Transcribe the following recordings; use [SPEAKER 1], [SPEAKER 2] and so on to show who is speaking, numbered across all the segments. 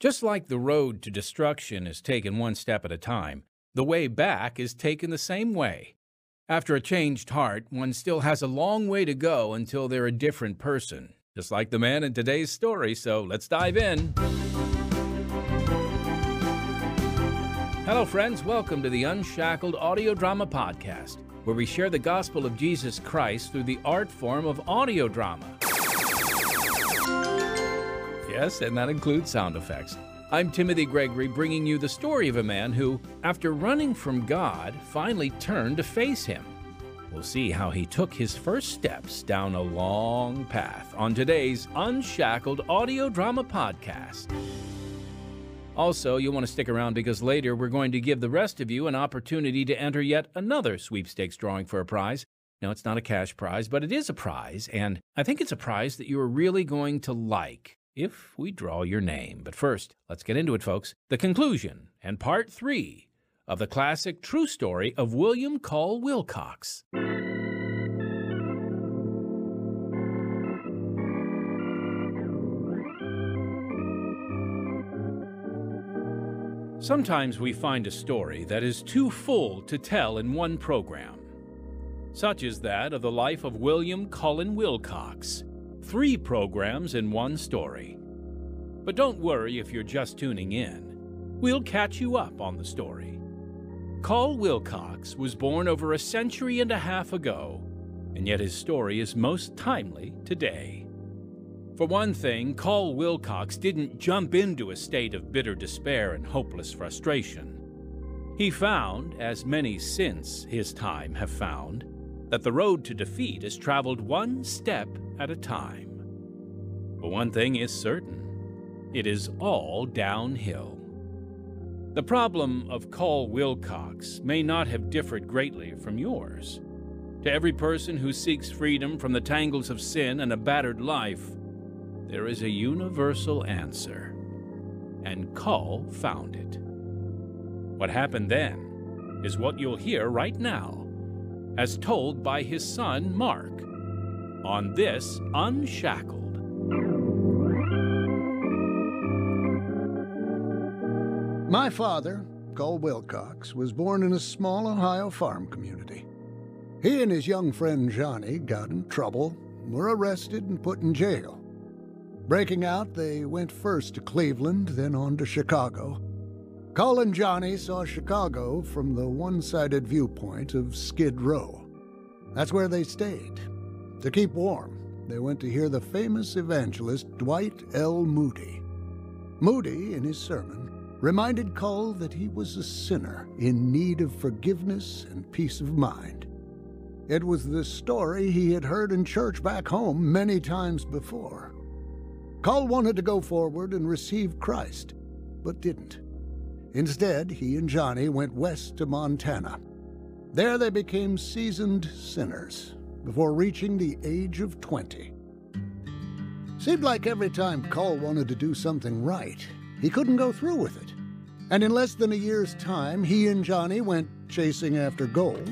[SPEAKER 1] Just like the road to destruction is taken one step at a time, the way back is taken the same way. After a changed heart, one still has a long way to go until they're a different person, just like the man in today's story, so let's dive in. Hello, friends. Welcome to the Unshackled Audio Drama Podcast, where we share the gospel of Jesus Christ through the art form of audio drama. Yes, and that includes sound effects. I'm Timothy Gregory, bringing you the story of a man who, after running from God, finally turned to face Him. We'll see how he took his first steps down a long path on today's Unshackled Audio Drama Podcast. Also, you'll want to stick around because later we're going to give the rest of you an opportunity to enter yet another sweepstakes drawing for a prize. Now, it's not a cash prize, but it is a prize, and I think it's a prize that you are really going to like if we draw your name. But first, let's get into it, folks. The conclusion and part three of the classic true story of William Cull Wilcox. Sometimes we find a story that is too full to tell in one program. Such is that of the life of William Cullen Wilcox, three programs in one story. But don't worry if you're just tuning in. We'll catch you up on the story. Cull Wilcox was born over a century and a half ago, and yet his story is most timely today. For one thing, Cull Wilcox didn't jump into a state of bitter despair and hopeless frustration. He found, as many since his time have found, that the road to defeat is traveled one step at a time. But one thing is certain it is all downhill. The problem of Cull Wilcox may not have differed greatly from yours. To every person who seeks freedom from the tangles of sin and a battered life, there is a universal answer. And Cull found it. What happened then is what you'll hear right now, as told by his son Mark, on this Unshackled.
[SPEAKER 2] My father, Cull Wilcox, was born in a small Ohio farm community. He and his young friend Johnny got in trouble, were arrested, and put in jail. Breaking out, they went first to Cleveland, then on to Chicago. Cull and Johnny saw Chicago from the one sided viewpoint of Skid Row. That's where they stayed. To keep warm, they went to hear the famous evangelist Dwight L. Moody. Moody, in his sermon, reminded Cull that he was a sinner in need of forgiveness and peace of mind. It was the story he had heard in church back home many times before. Cull wanted to go forward and receive Christ, but didn't. Instead, he and Johnny went west to Montana. There they became seasoned sinners before reaching the age of 20. Seemed like every time Cull wanted to do something right, he couldn't go through with it. And in less than a year's time, he and Johnny went chasing after gold,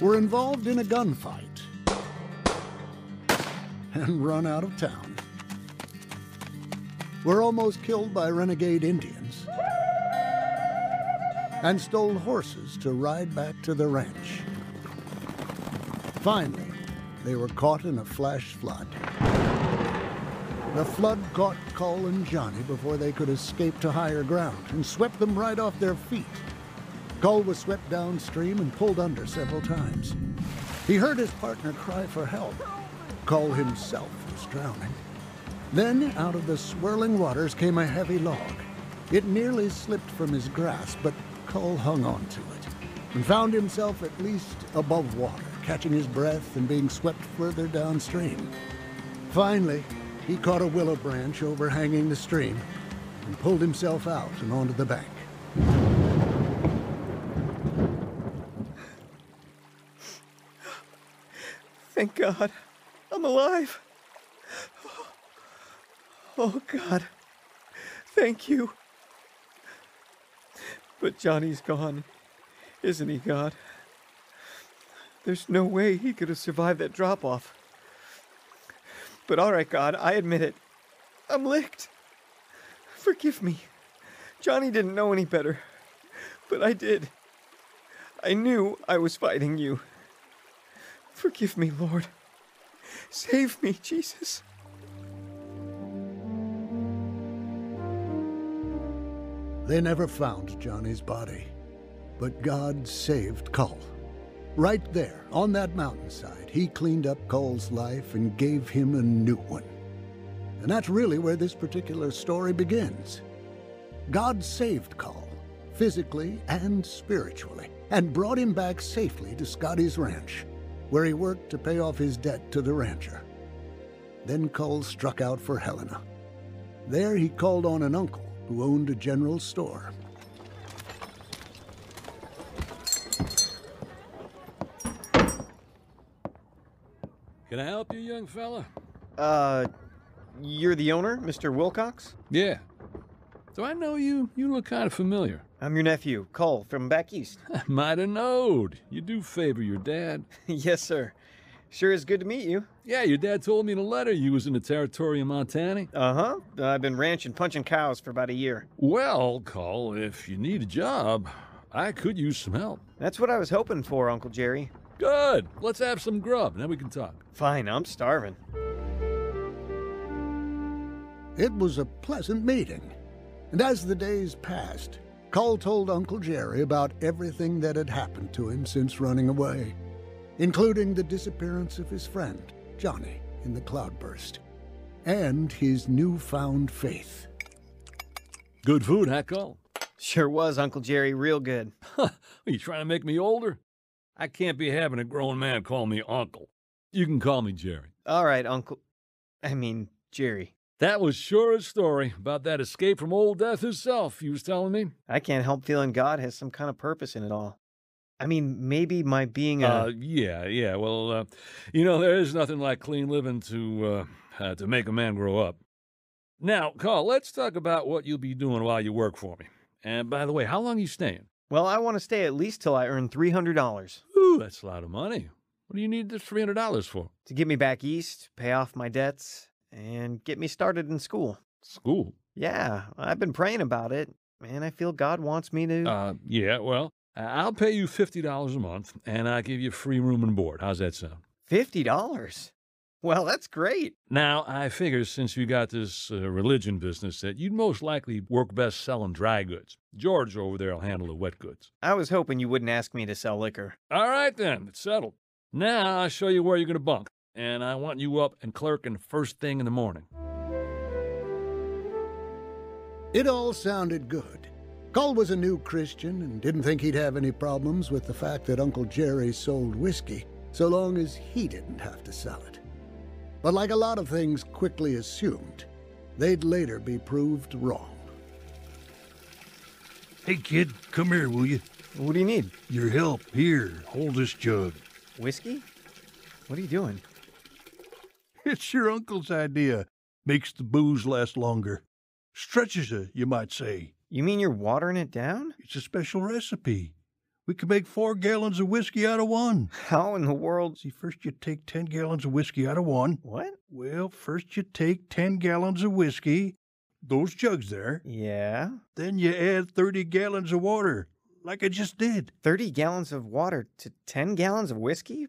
[SPEAKER 2] were involved in a gunfight, and run out of town. Were almost killed by renegade Indians, and stole horses to ride back to the ranch. Finally, they were caught in a flash flood. The flood caught Cull and Johnny before they could escape to higher ground and swept them right off their feet. Cull was swept downstream and pulled under several times. He heard his partner cry for help. Cull himself was drowning. Then, out of the swirling waters came a heavy log. It nearly slipped from his grasp, but Cull hung on to it and found himself at least above water, catching his breath and being swept further downstream. Finally, he caught a willow branch overhanging the stream and pulled himself out and onto the bank.
[SPEAKER 3] Thank God. I'm alive. Oh, God. Thank you. But Johnny's gone, isn't he, God? There's no way he could have survived that drop off. But all right, God, I admit it. I'm licked. Forgive me. Johnny didn't know any better, but I did. I knew I was fighting you. Forgive me, Lord. Save me, Jesus.
[SPEAKER 2] They never found Johnny's body, but God saved Cull. Right there, on that mountainside, he cleaned up Cull's life and gave him a new one. And that's really where this particular story begins. God saved Cull, physically and spiritually, and brought him back safely to Scotty's ranch, where he worked to pay off his debt to the rancher. Then Cull struck out for Helena. There he called on an uncle who owned a general store.
[SPEAKER 4] Can I help you, young fella?
[SPEAKER 3] Uh, you're the owner, Mr. Wilcox?
[SPEAKER 4] Yeah. Do I know you? You look kind of familiar.
[SPEAKER 3] I'm your nephew, Cull, from back east.
[SPEAKER 4] I might have knowed. You do favor your dad.
[SPEAKER 3] yes, sir. Sure is good to meet you.
[SPEAKER 4] Yeah, your dad told me in a letter you was in the territory of Montana.
[SPEAKER 3] Uh-huh. I've been ranching, punching cows for about a year.
[SPEAKER 4] Well, Cull, if you need a job, I could use some help.
[SPEAKER 3] That's what I was hoping for, Uncle Jerry.
[SPEAKER 4] Good. Let's have some grub, and then we can talk.
[SPEAKER 3] Fine, I'm starving.
[SPEAKER 2] It was a pleasant meeting. And as the days passed, Cull told Uncle Jerry about everything that had happened to him since running away, including the disappearance of his friend, Johnny, in the cloudburst, and his newfound faith.
[SPEAKER 4] Good food, huh, Cull?
[SPEAKER 3] Sure was, Uncle Jerry, real good.
[SPEAKER 4] Are you trying to make me older? I can't be having a grown man call me uncle. You can call me Jerry.
[SPEAKER 3] All right, Uncle. I mean, Jerry.
[SPEAKER 4] That was sure a story about that escape from Old Death himself, you was telling me.
[SPEAKER 3] I can't help feeling God has some kind of purpose in it all. I mean, maybe my being a.
[SPEAKER 4] Uh, yeah, yeah. Well, uh, you know, there is nothing like clean living to uh, uh, to make a man grow up. Now, Cull, let's talk about what you'll be doing while you work for me. And by the way, how long are you staying?
[SPEAKER 3] Well, I want to stay at least till I earn $300
[SPEAKER 4] Ooh, that's a lot of money. What do you need this three hundred dollars for?
[SPEAKER 3] to get me back east, pay off my debts, and get me started in school.
[SPEAKER 4] School.
[SPEAKER 3] Yeah, I've been praying about it, and I feel God wants me to.
[SPEAKER 4] Uh, yeah. Well, I- I'll pay you fifty dollars a month, and I'll give you free room and board. How's that sound?
[SPEAKER 3] $50? Well, that's great.
[SPEAKER 4] Now, I figure since you got this uh, religion business that you'd most likely work best selling dry goods. George over there will handle the wet goods.
[SPEAKER 3] I was hoping you wouldn't ask me to sell liquor.
[SPEAKER 4] All right, then, it's settled. Now I'll show you where you're going to bunk, and I want you up and clerking first thing in the morning.
[SPEAKER 2] It all sounded good. Cull was a new Christian and didn't think he'd have any problems with the fact that Uncle Jerry sold whiskey, so long as he didn't have to sell it. But like a lot of things quickly assumed, they'd later be proved wrong.
[SPEAKER 5] Hey, kid, come here, will you?
[SPEAKER 3] What do you need?
[SPEAKER 5] Your help. Here, hold this jug.
[SPEAKER 3] Whiskey? What are you doing?
[SPEAKER 5] It's your uncle's idea. Makes the booze last longer. Stretches it, you might say.
[SPEAKER 3] You mean you're watering it down?
[SPEAKER 5] It's a special recipe. We could make four gallons of whiskey out of one.
[SPEAKER 3] How in the world?
[SPEAKER 5] See, first you take 10 gallons of whiskey out of one.
[SPEAKER 3] What?
[SPEAKER 5] Well, first you take 10 gallons of whiskey, those jugs there.
[SPEAKER 3] Yeah.
[SPEAKER 5] Then you add 30 gallons of water, like I just did.
[SPEAKER 3] 30 gallons of water to 10 gallons of whiskey?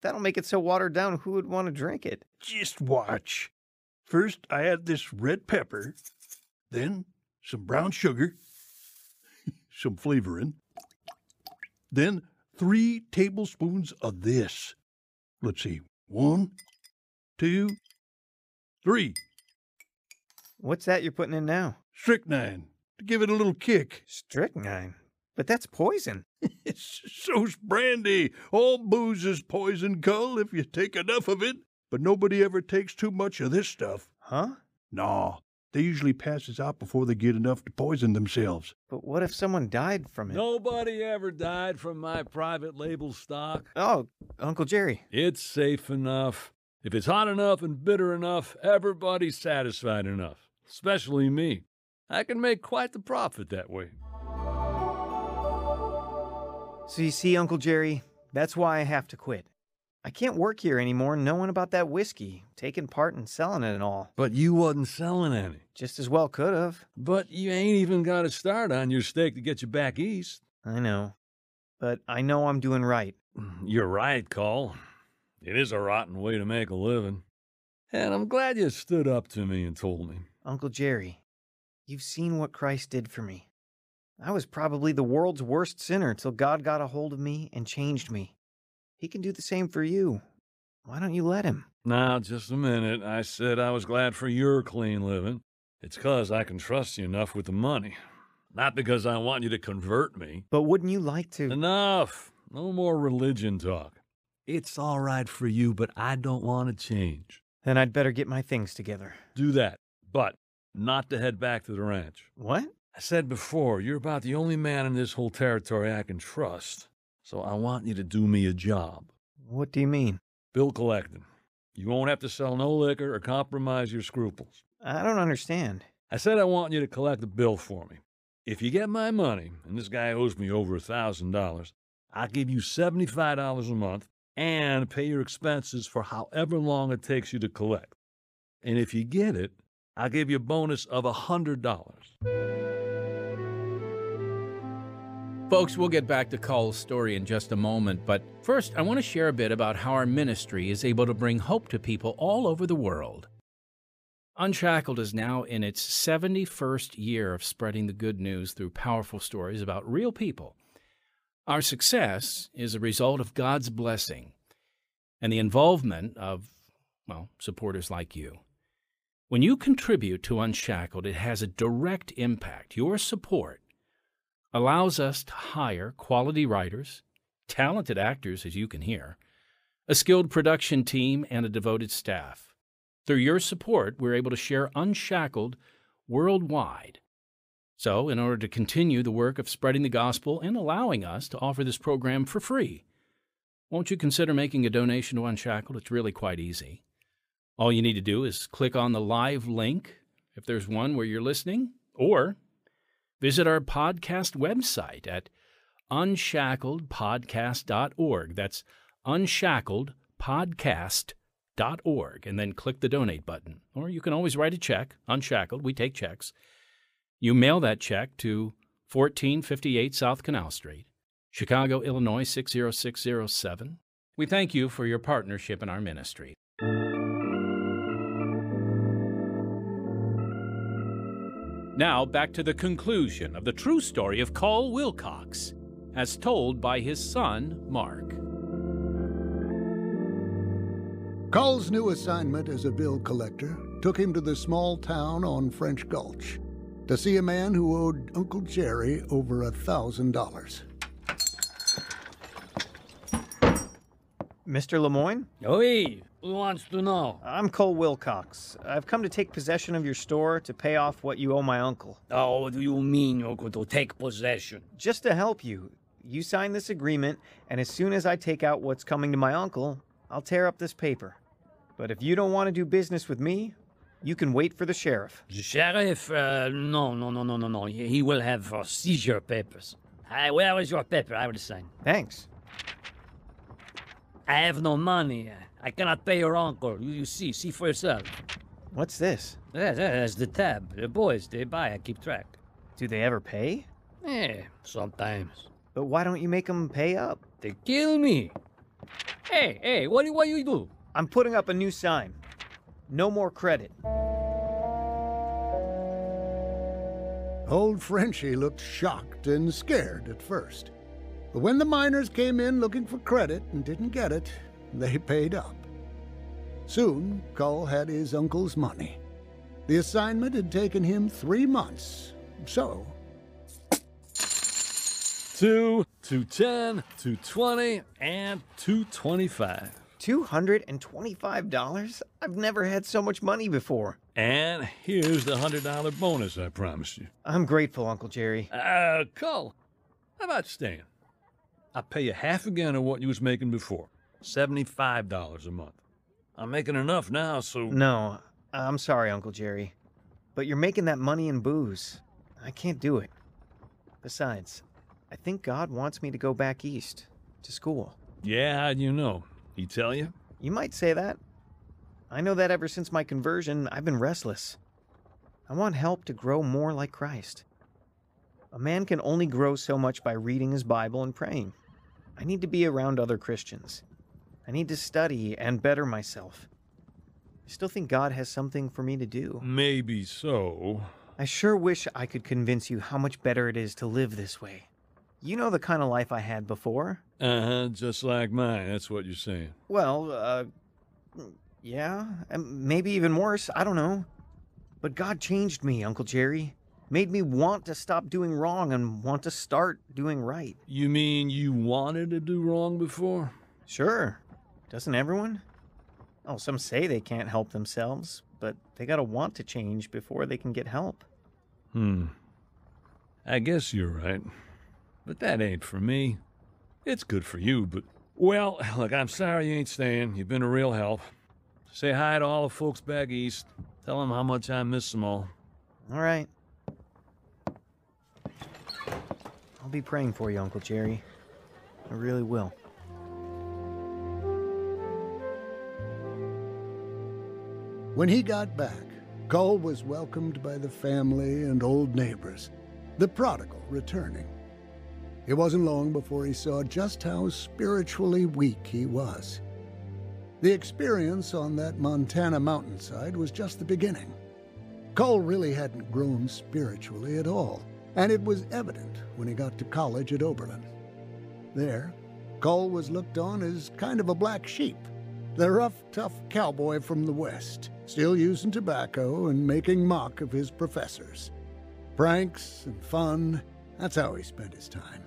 [SPEAKER 3] That'll make it so watered down who would want to drink it?
[SPEAKER 5] Just watch. First, I add this red pepper, then some brown sugar, some flavoring, then three tablespoons of this. Let's see, one, two, three.
[SPEAKER 3] What's that you're putting in now?
[SPEAKER 5] Strychnine to give it a little kick.
[SPEAKER 3] Strychnine. But that's poison.
[SPEAKER 5] It's so's brandy. All booze is poison, Cull, if you take enough of it. But nobody ever takes too much of this stuff.
[SPEAKER 3] Huh?
[SPEAKER 5] Nah, they usually pass passes out before they get enough to poison themselves.
[SPEAKER 3] But what if someone died from it?
[SPEAKER 4] Nobody ever died from my private label stock.
[SPEAKER 3] Oh, Uncle Jerry.
[SPEAKER 4] It's safe enough. If it's hot enough and bitter enough, everybody's satisfied enough, especially me. I can make quite the profit that way.
[SPEAKER 3] So you see, Uncle Jerry, that's why I have to quit. I can't work here anymore knowing about that whiskey, taking part in selling it and all.
[SPEAKER 4] But you wasn't selling any.
[SPEAKER 3] Just as well could have.
[SPEAKER 4] But you ain't even got a start on your stake to get you back east.
[SPEAKER 3] I know. But I know I'm doing right.
[SPEAKER 4] Mm, you're right, Cull. It is a rotten way to make a living. And I'm glad you stood up to me and told me.
[SPEAKER 3] Uncle Jerry, you've seen what Christ did for me. I was probably the world's worst sinner till God got a hold of me and changed me. He can do the same for you. Why don't you let him?
[SPEAKER 4] Now, just a minute. I said I was glad for your clean living. It's 'cause I can trust you enough with the money. Not because I want you to convert me.
[SPEAKER 3] But wouldn't you like to?
[SPEAKER 4] Enough. No more religion talk. It's all right for you, but I don't want to change.
[SPEAKER 3] Then I'd better get my things together.
[SPEAKER 4] Do that, but not to head back to the ranch.
[SPEAKER 3] What?
[SPEAKER 4] I said before, you're about the only man in this whole territory I can trust. So I want you to do me a job.
[SPEAKER 3] What do you mean?
[SPEAKER 4] Bill collecting. You won't have to sell no liquor or compromise your scruples.
[SPEAKER 3] I don't understand.
[SPEAKER 4] I said I want you to collect a bill for me. If you get my money, and this guy owes me over a thousand dollars, I'll give you seventy-five dollars a month and pay your expenses for however long it takes you to collect. And if you get it, I'll give you a bonus of a hundred dollars.
[SPEAKER 1] Folks, we'll get back to Cull's story in just a moment, but first, I want to share a bit about how our ministry is able to bring hope to people all over the world. Unshackled is now in its 71st year of spreading the good news through powerful stories about real people. Our success is a result of God's blessing and the involvement of, well, supporters like you. When you contribute to Unshackled, it has a direct impact. Your support allows us to hire quality writers, talented actors, as you can hear, a skilled production team, and a devoted staff. Through your support, we're able to share Unshackled worldwide. So, in order to continue the work of spreading the gospel and allowing us to offer this program for free, won't you consider making a donation to Unshackled? It's really quite easy. All you need to do is click on the live link, if there's one where you're listening, or visit our podcast website at unshackledpodcast.org. That's unshackledpodcast.org, and then click the donate button. Or you can always write a check, unshackled. We take checks. You mail that check to 1458 South Canal Street, Chicago, Illinois 60607. We thank you for your partnership in our ministry. Now, back to the conclusion of the true story of Cull Wilcox, as told by his son, Mark.
[SPEAKER 2] Cull's new assignment as a bill collector took him to the small town on French Gulch to see a man who owed Uncle Jerry over a thousand dollars.
[SPEAKER 3] Mr. Lemoyne?
[SPEAKER 6] Oui, who wants to know?
[SPEAKER 3] I'm Cull Wilcox. I've come to take possession of your store to pay off what you owe my uncle.
[SPEAKER 6] Oh, what do you mean you're going to take possession?
[SPEAKER 3] Just to help you. You sign this agreement, and as soon as I take out what's coming to my uncle, I'll tear up this paper. But if you don't want to do business with me, you can wait for the sheriff.
[SPEAKER 6] The sheriff? Uh, no, no, no, no, no, no. He, he will have uh, seizure papers. Uh, where is your paper? I will sign.
[SPEAKER 3] Thanks.
[SPEAKER 6] I have no money. I cannot pay your uncle. You, you see, see for yourself.
[SPEAKER 3] What's this?
[SPEAKER 6] Yeah, that's the tab. The boys, they buy. I keep track.
[SPEAKER 3] Do they ever pay?
[SPEAKER 6] Yeah, sometimes.
[SPEAKER 3] But why don't you make them pay up?
[SPEAKER 6] They kill me. Hey, hey, what, do- what you do?
[SPEAKER 3] I'm putting up a new sign. No more credit.
[SPEAKER 2] Old Frenchie looked shocked and scared at first. But when the miners came in looking for credit and didn't get it, they paid up. Soon, Cull had his uncle's money. The assignment had taken him three months, so
[SPEAKER 4] Two, two ten, two twenty, and two twenty-five.
[SPEAKER 3] $225? I've never had so much money before.
[SPEAKER 4] And here's the hundred dollar bonus I promised you.
[SPEAKER 3] I'm grateful, Uncle Jerry.
[SPEAKER 4] Uh, Cull, how about staying? I'll pay you half again of what you was making before. Seventy-five dollars a month. I'm making enough now, so
[SPEAKER 3] No, I'm sorry, Uncle Jerry. But you're making that money in booze. I can't do it. Besides, I think God wants me to go back east to school.
[SPEAKER 4] yeah, how'd you know? He tell you?
[SPEAKER 3] You might say that. I know that ever since my conversion, I've been restless. I want help to grow more like Christ. A man can only grow so much by reading his Bible and praying. I need to be around other Christians. I need to study and better myself. I still think God has something for me to do.
[SPEAKER 4] Maybe so.
[SPEAKER 3] I sure wish I could convince you how much better it is to live this way. You know the kind of life I had before.
[SPEAKER 4] Uh huh, just like mine. That's what you're saying.
[SPEAKER 3] Well, uh, yeah, maybe even worse. I don't know. But God changed me, Uncle Jerry. Made me want to stop doing wrong and want to start doing right.
[SPEAKER 4] You mean you wanted to do wrong before?
[SPEAKER 3] Sure. Doesn't everyone? Oh, some say they can't help themselves, but they gotta want to change before they can get help.
[SPEAKER 4] Hmm. I guess you're right. But that ain't for me. It's good for you, but. Well, look, I'm sorry you ain't staying. You've been a real help. Say hi to all the folks back east. Tell them how much I miss them all.
[SPEAKER 3] All right. I'll be praying for you, Uncle Jerry. I really will.
[SPEAKER 2] When he got back, Cull was welcomed by the family and old neighbors, the prodigal returning. It wasn't long before he saw just how spiritually weak he was. The experience on that Montana mountainside was just the beginning. Cull really hadn't grown spiritually at all, and it was evident when he got to college at Oberlin. There, Cull was looked on as kind of a black sheep, the rough, tough cowboy from the West, still using tobacco and making mock of his professors. Pranks and fun, that's how he spent his time.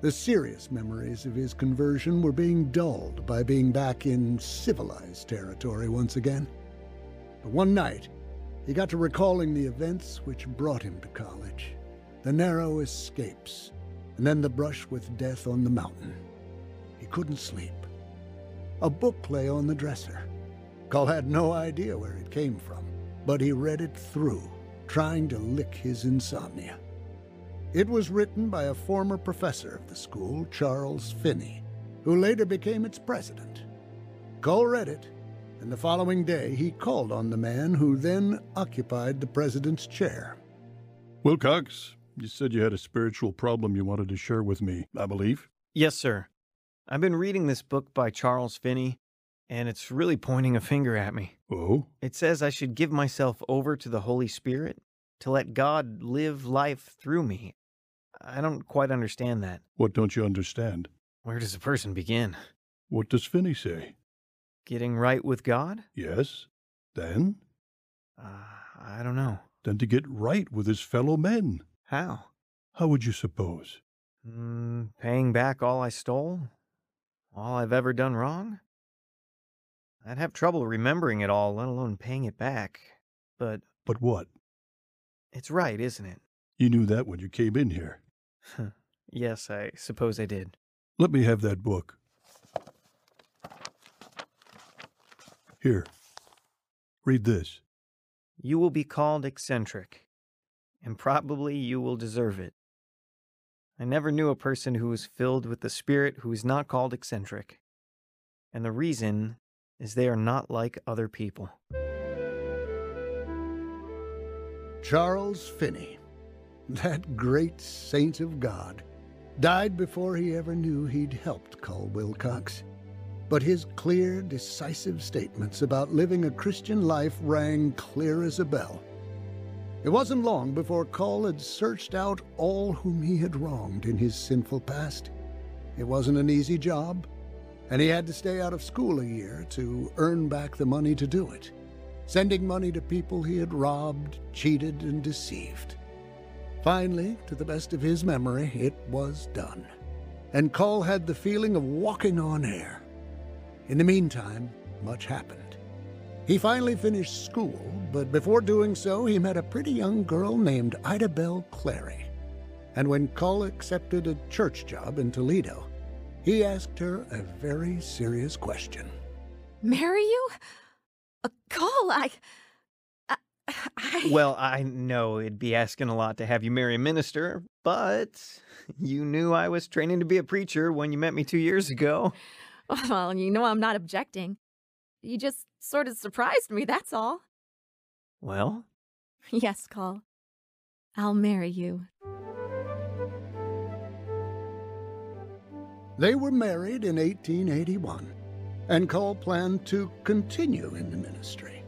[SPEAKER 2] The serious memories of his conversion were being dulled by being back in civilized territory once again. But one night, he got to recalling the events which brought him to college the narrow escapes, and then the brush with death on the mountain. He couldn't sleep. A book lay on the dresser. Cull had no idea where it came from, but he read it through, trying to lick his insomnia. It was written by a former professor of the school, Charles Finney, who later became its president. Cull read it, and the following day he called on the man who then occupied the president's chair.
[SPEAKER 5] Wilcox, you said you had a spiritual problem you wanted to share with me, I believe.
[SPEAKER 3] Yes, sir. I've been reading this book by Charles Finney, and it's really pointing a finger at me.
[SPEAKER 5] Oh?
[SPEAKER 3] It says I should give myself over to the Holy Spirit to let God live life through me. I don't quite understand that.
[SPEAKER 5] What don't you understand?
[SPEAKER 3] Where does a person begin?
[SPEAKER 5] What does Finney say?
[SPEAKER 3] Getting right with God?
[SPEAKER 5] Yes? Then?
[SPEAKER 3] Uh, I don't know.
[SPEAKER 5] Then to get right with his fellow men.
[SPEAKER 3] How?
[SPEAKER 5] How would you suppose?
[SPEAKER 3] Mm, paying back all I stole? All I've ever done wrong? I'd have trouble remembering it all, let alone paying it back. But
[SPEAKER 5] But what?
[SPEAKER 3] it's right, isn't it?
[SPEAKER 5] You knew that when you came in here.
[SPEAKER 3] yes, I suppose I did.
[SPEAKER 5] Let me have that book. Here. Read this.
[SPEAKER 3] You will be called eccentric, and probably you will deserve it. I never knew a person who was filled with the Spirit who is not called eccentric. And the reason is they are not like other people.
[SPEAKER 2] Charles Finney, that great saint of God, died before he ever knew he'd helped Cull Wilcox. But his clear, decisive statements about living a Christian life rang clear as a bell. It wasn't long before Cull had searched out all whom he had wronged in his sinful past. It wasn't an easy job, and he had to stay out of school a year to earn back the money to do it, sending money to people he had robbed, cheated, and deceived. Finally, to the best of his memory, it was done, and Cull had the feeling of walking on air. In the meantime, much happened. He finally finished school, but before doing so, he met a pretty young girl named Ida Bell Clary. And when Cull accepted a church job in Toledo, he asked her a very serious question.
[SPEAKER 7] Marry you? Uh, Cull, I. I. I
[SPEAKER 3] Well, I know it'd be asking a lot to have you marry a minister, but you knew I was training to be a preacher when you met me two years ago.
[SPEAKER 7] Well, you know I'm not objecting. You just sort of surprised me, that's all.
[SPEAKER 3] Well,
[SPEAKER 7] Yes, Cull. I'll marry you.
[SPEAKER 2] They were married in 1881, and Cull planned to continue in the ministry.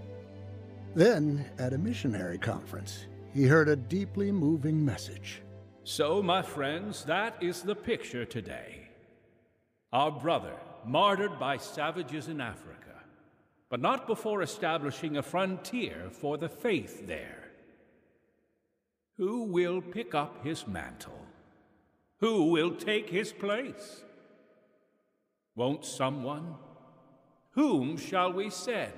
[SPEAKER 2] Then, at a missionary conference, he heard a deeply moving message.
[SPEAKER 1] So, my friends, that is the picture today. Our brother, martyred by savages in Africa, but not before establishing a frontier for the faith there. Who will pick up his mantle? Who will take his place? Won't someone? Whom shall we send?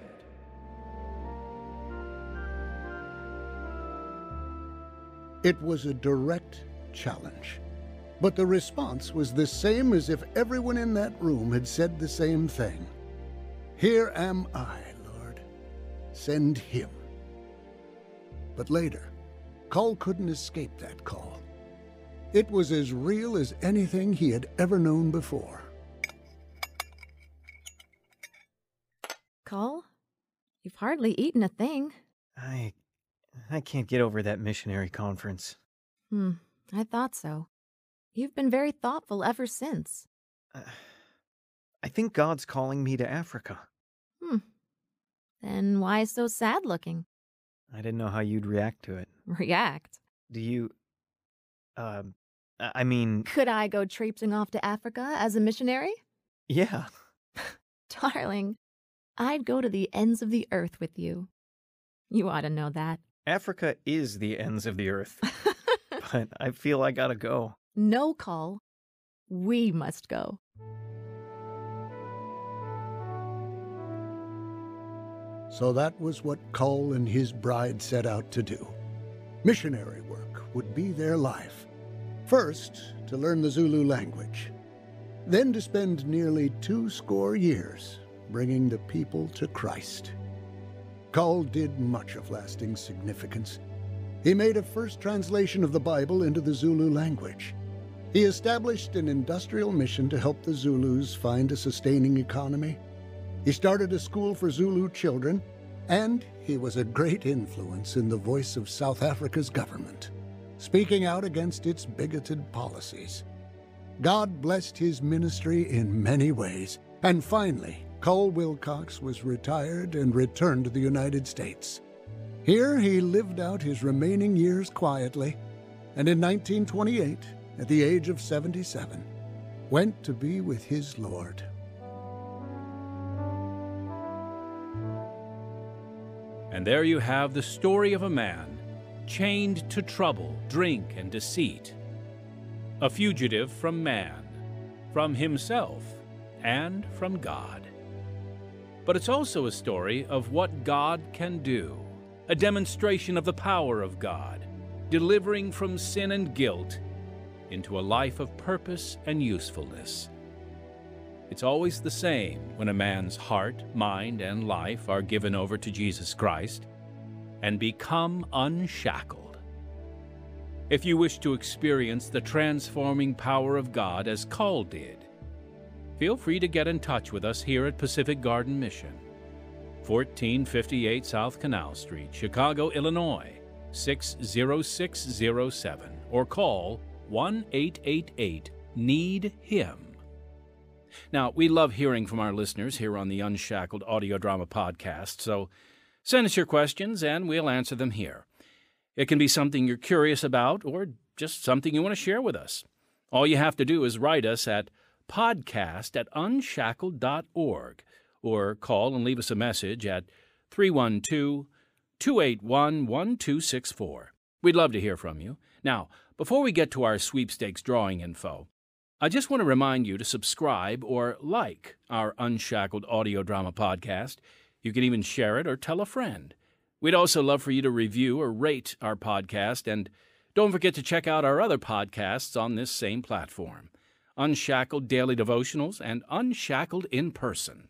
[SPEAKER 2] It was a direct challenge. But the response was the same as if everyone in that room had said the same thing Here am I, Lord. Send him. But later, Cull couldn't escape that call. It was as real as anything he had ever known before.
[SPEAKER 7] Cull? You've hardly eaten a thing.
[SPEAKER 3] I I can't get over that missionary conference.
[SPEAKER 7] Hmm, I thought so. You've been very thoughtful ever since.
[SPEAKER 3] Uh, I think God's calling me to Africa.
[SPEAKER 7] Hmm. Then why so sad looking?
[SPEAKER 3] I didn't know how you'd react to it.
[SPEAKER 7] React.
[SPEAKER 3] Do you um I I mean,
[SPEAKER 7] Could I go traipsing off to Africa as a missionary?
[SPEAKER 3] yeah.
[SPEAKER 7] Darling, I'd go to the ends of the earth with you. You ought to know that.
[SPEAKER 3] Africa is the ends of the earth, but I feel I gotta go.
[SPEAKER 7] no call. We must go.
[SPEAKER 2] So that was what Cull and his bride set out to do. Missionary work would be their life. First, to learn the Zulu language. Then to spend nearly two score years bringing the people to Christ. Cull did much of lasting significance. He made a first translation of the Bible into the Zulu language. He established an industrial mission to help the Zulus find a sustaining economy. He started a school for Zulu children, and he was a great influence in the voice of South Africa's government, speaking out against its bigoted policies. God blessed his ministry in many ways, and finally, Cull Wilcox was retired and returned to the United States. Here he lived out his remaining years quietly, and in 1928, at the age of 77, went to be with his Lord.
[SPEAKER 1] And there you have the story of a man chained to trouble, drink, and deceit, a fugitive from man, from himself, and from God. But it's also a story of what God can do, a demonstration of the power of God, delivering from sin and guilt into a life of purpose and usefulness. It's always the same when a man's heart, mind, and life are given over to Jesus Christ and become unshackled. If you wish to experience the transforming power of God as Cull did, feel free to get in touch with us here at Pacific Garden Mission, 1458 South Canal Street, Chicago, Illinois, 60607, or call 1 888 Need Him. Now, we love hearing from our listeners here on the Unshackled Audio Drama Podcast, so send us your questions and we'll answer them here. It can be something you're curious about or just something you want to share with us. All you have to do is write us at podcast at unshackled.org or call and leave us a message at 312 281 1264. We'd love to hear from you. Now, before we get to our sweepstakes drawing info, I just want to remind you to subscribe or like our Unshackled audio drama podcast. You can even share it or tell a friend. We'd also love for you to review or rate our podcast, and don't forget to check out our other podcasts on this same platform Unshackled Daily Devotionals and Unshackled in Person.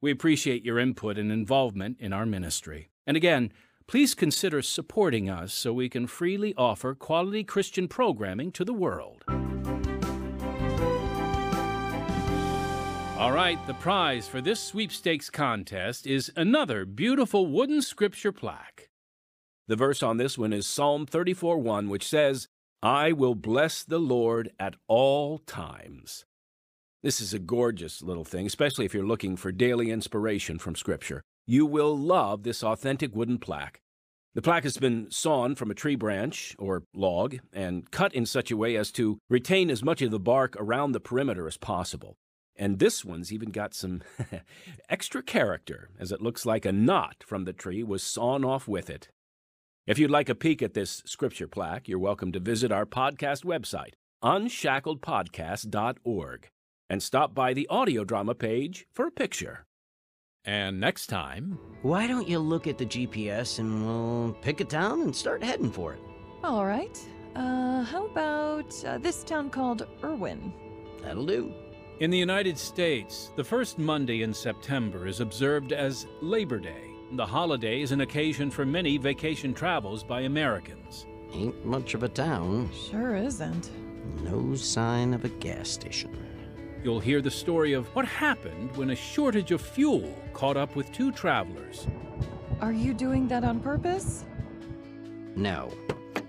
[SPEAKER 1] We appreciate your input and involvement in our ministry. And again, please consider supporting us so we can freely offer quality Christian programming to the world. All right, the prize for this sweepstakes contest is another beautiful wooden scripture plaque. The verse on this one is Psalm 34 1, which says, I will bless the Lord at all times. This is a gorgeous little thing, especially if you're looking for daily inspiration from Scripture. You will love this authentic wooden plaque. The plaque has been sawn from a tree branch or log and cut in such a way as to retain as much of the bark around the perimeter as possible. And this one's even got some extra character, as it looks like a knot from the tree was sawn off with it. If you'd like a peek at this scripture plaque, you're welcome to visit our podcast website, unshackledpodcast.org, and stop by the audio drama page for a picture. And next time,
[SPEAKER 8] Why don't you look at the GPS and we'll pick a town and start heading for it?
[SPEAKER 9] All right. Uh, how about uh, this town called Irwin?
[SPEAKER 8] That'll do.
[SPEAKER 1] In the United States, the first Monday in September is observed as Labor Day. The holiday is an occasion for many vacation travels by Americans.
[SPEAKER 8] Ain't much of a town.
[SPEAKER 9] Sure isn't.
[SPEAKER 8] No sign of a gas station.
[SPEAKER 1] You'll hear the story of what happened when a shortage of fuel caught up with two travelers.
[SPEAKER 9] Are you doing that on purpose?
[SPEAKER 8] No.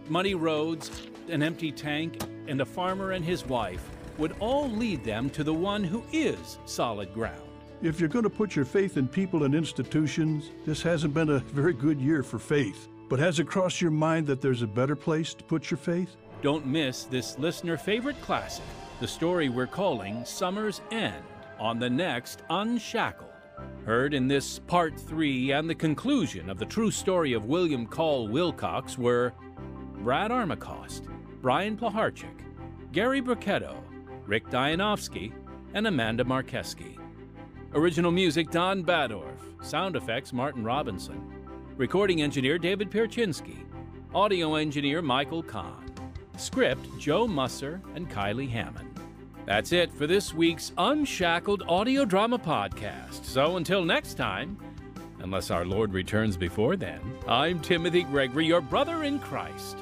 [SPEAKER 1] Muddy roads, an empty tank, and a farmer and his wife would all lead them to the one who is solid ground.
[SPEAKER 5] If you're going to put your faith in people and institutions, this hasn't been a very good year for faith. But has it crossed your mind that there's a better place to put your faith?
[SPEAKER 1] Don't miss this listener favorite classic, the story we're calling Summer's End, on the next Unshackled. Heard in this part three and the conclusion of the true story of William Cull Wilcox were Brad Armacost, Brian Plaharchik, Gary Burketto, Rick Dianovsky, and Amanda Markeski. Original music Don Badorf, sound effects Martin Robinson, recording engineer David Pierczynski, audio engineer Michael Kahn, script Joe Musser and Kylie Hammond. That's it for this week's Unshackled Audio Drama Podcast. So until next time, unless our Lord returns before then, I'm Timothy Gregory, your brother in Christ.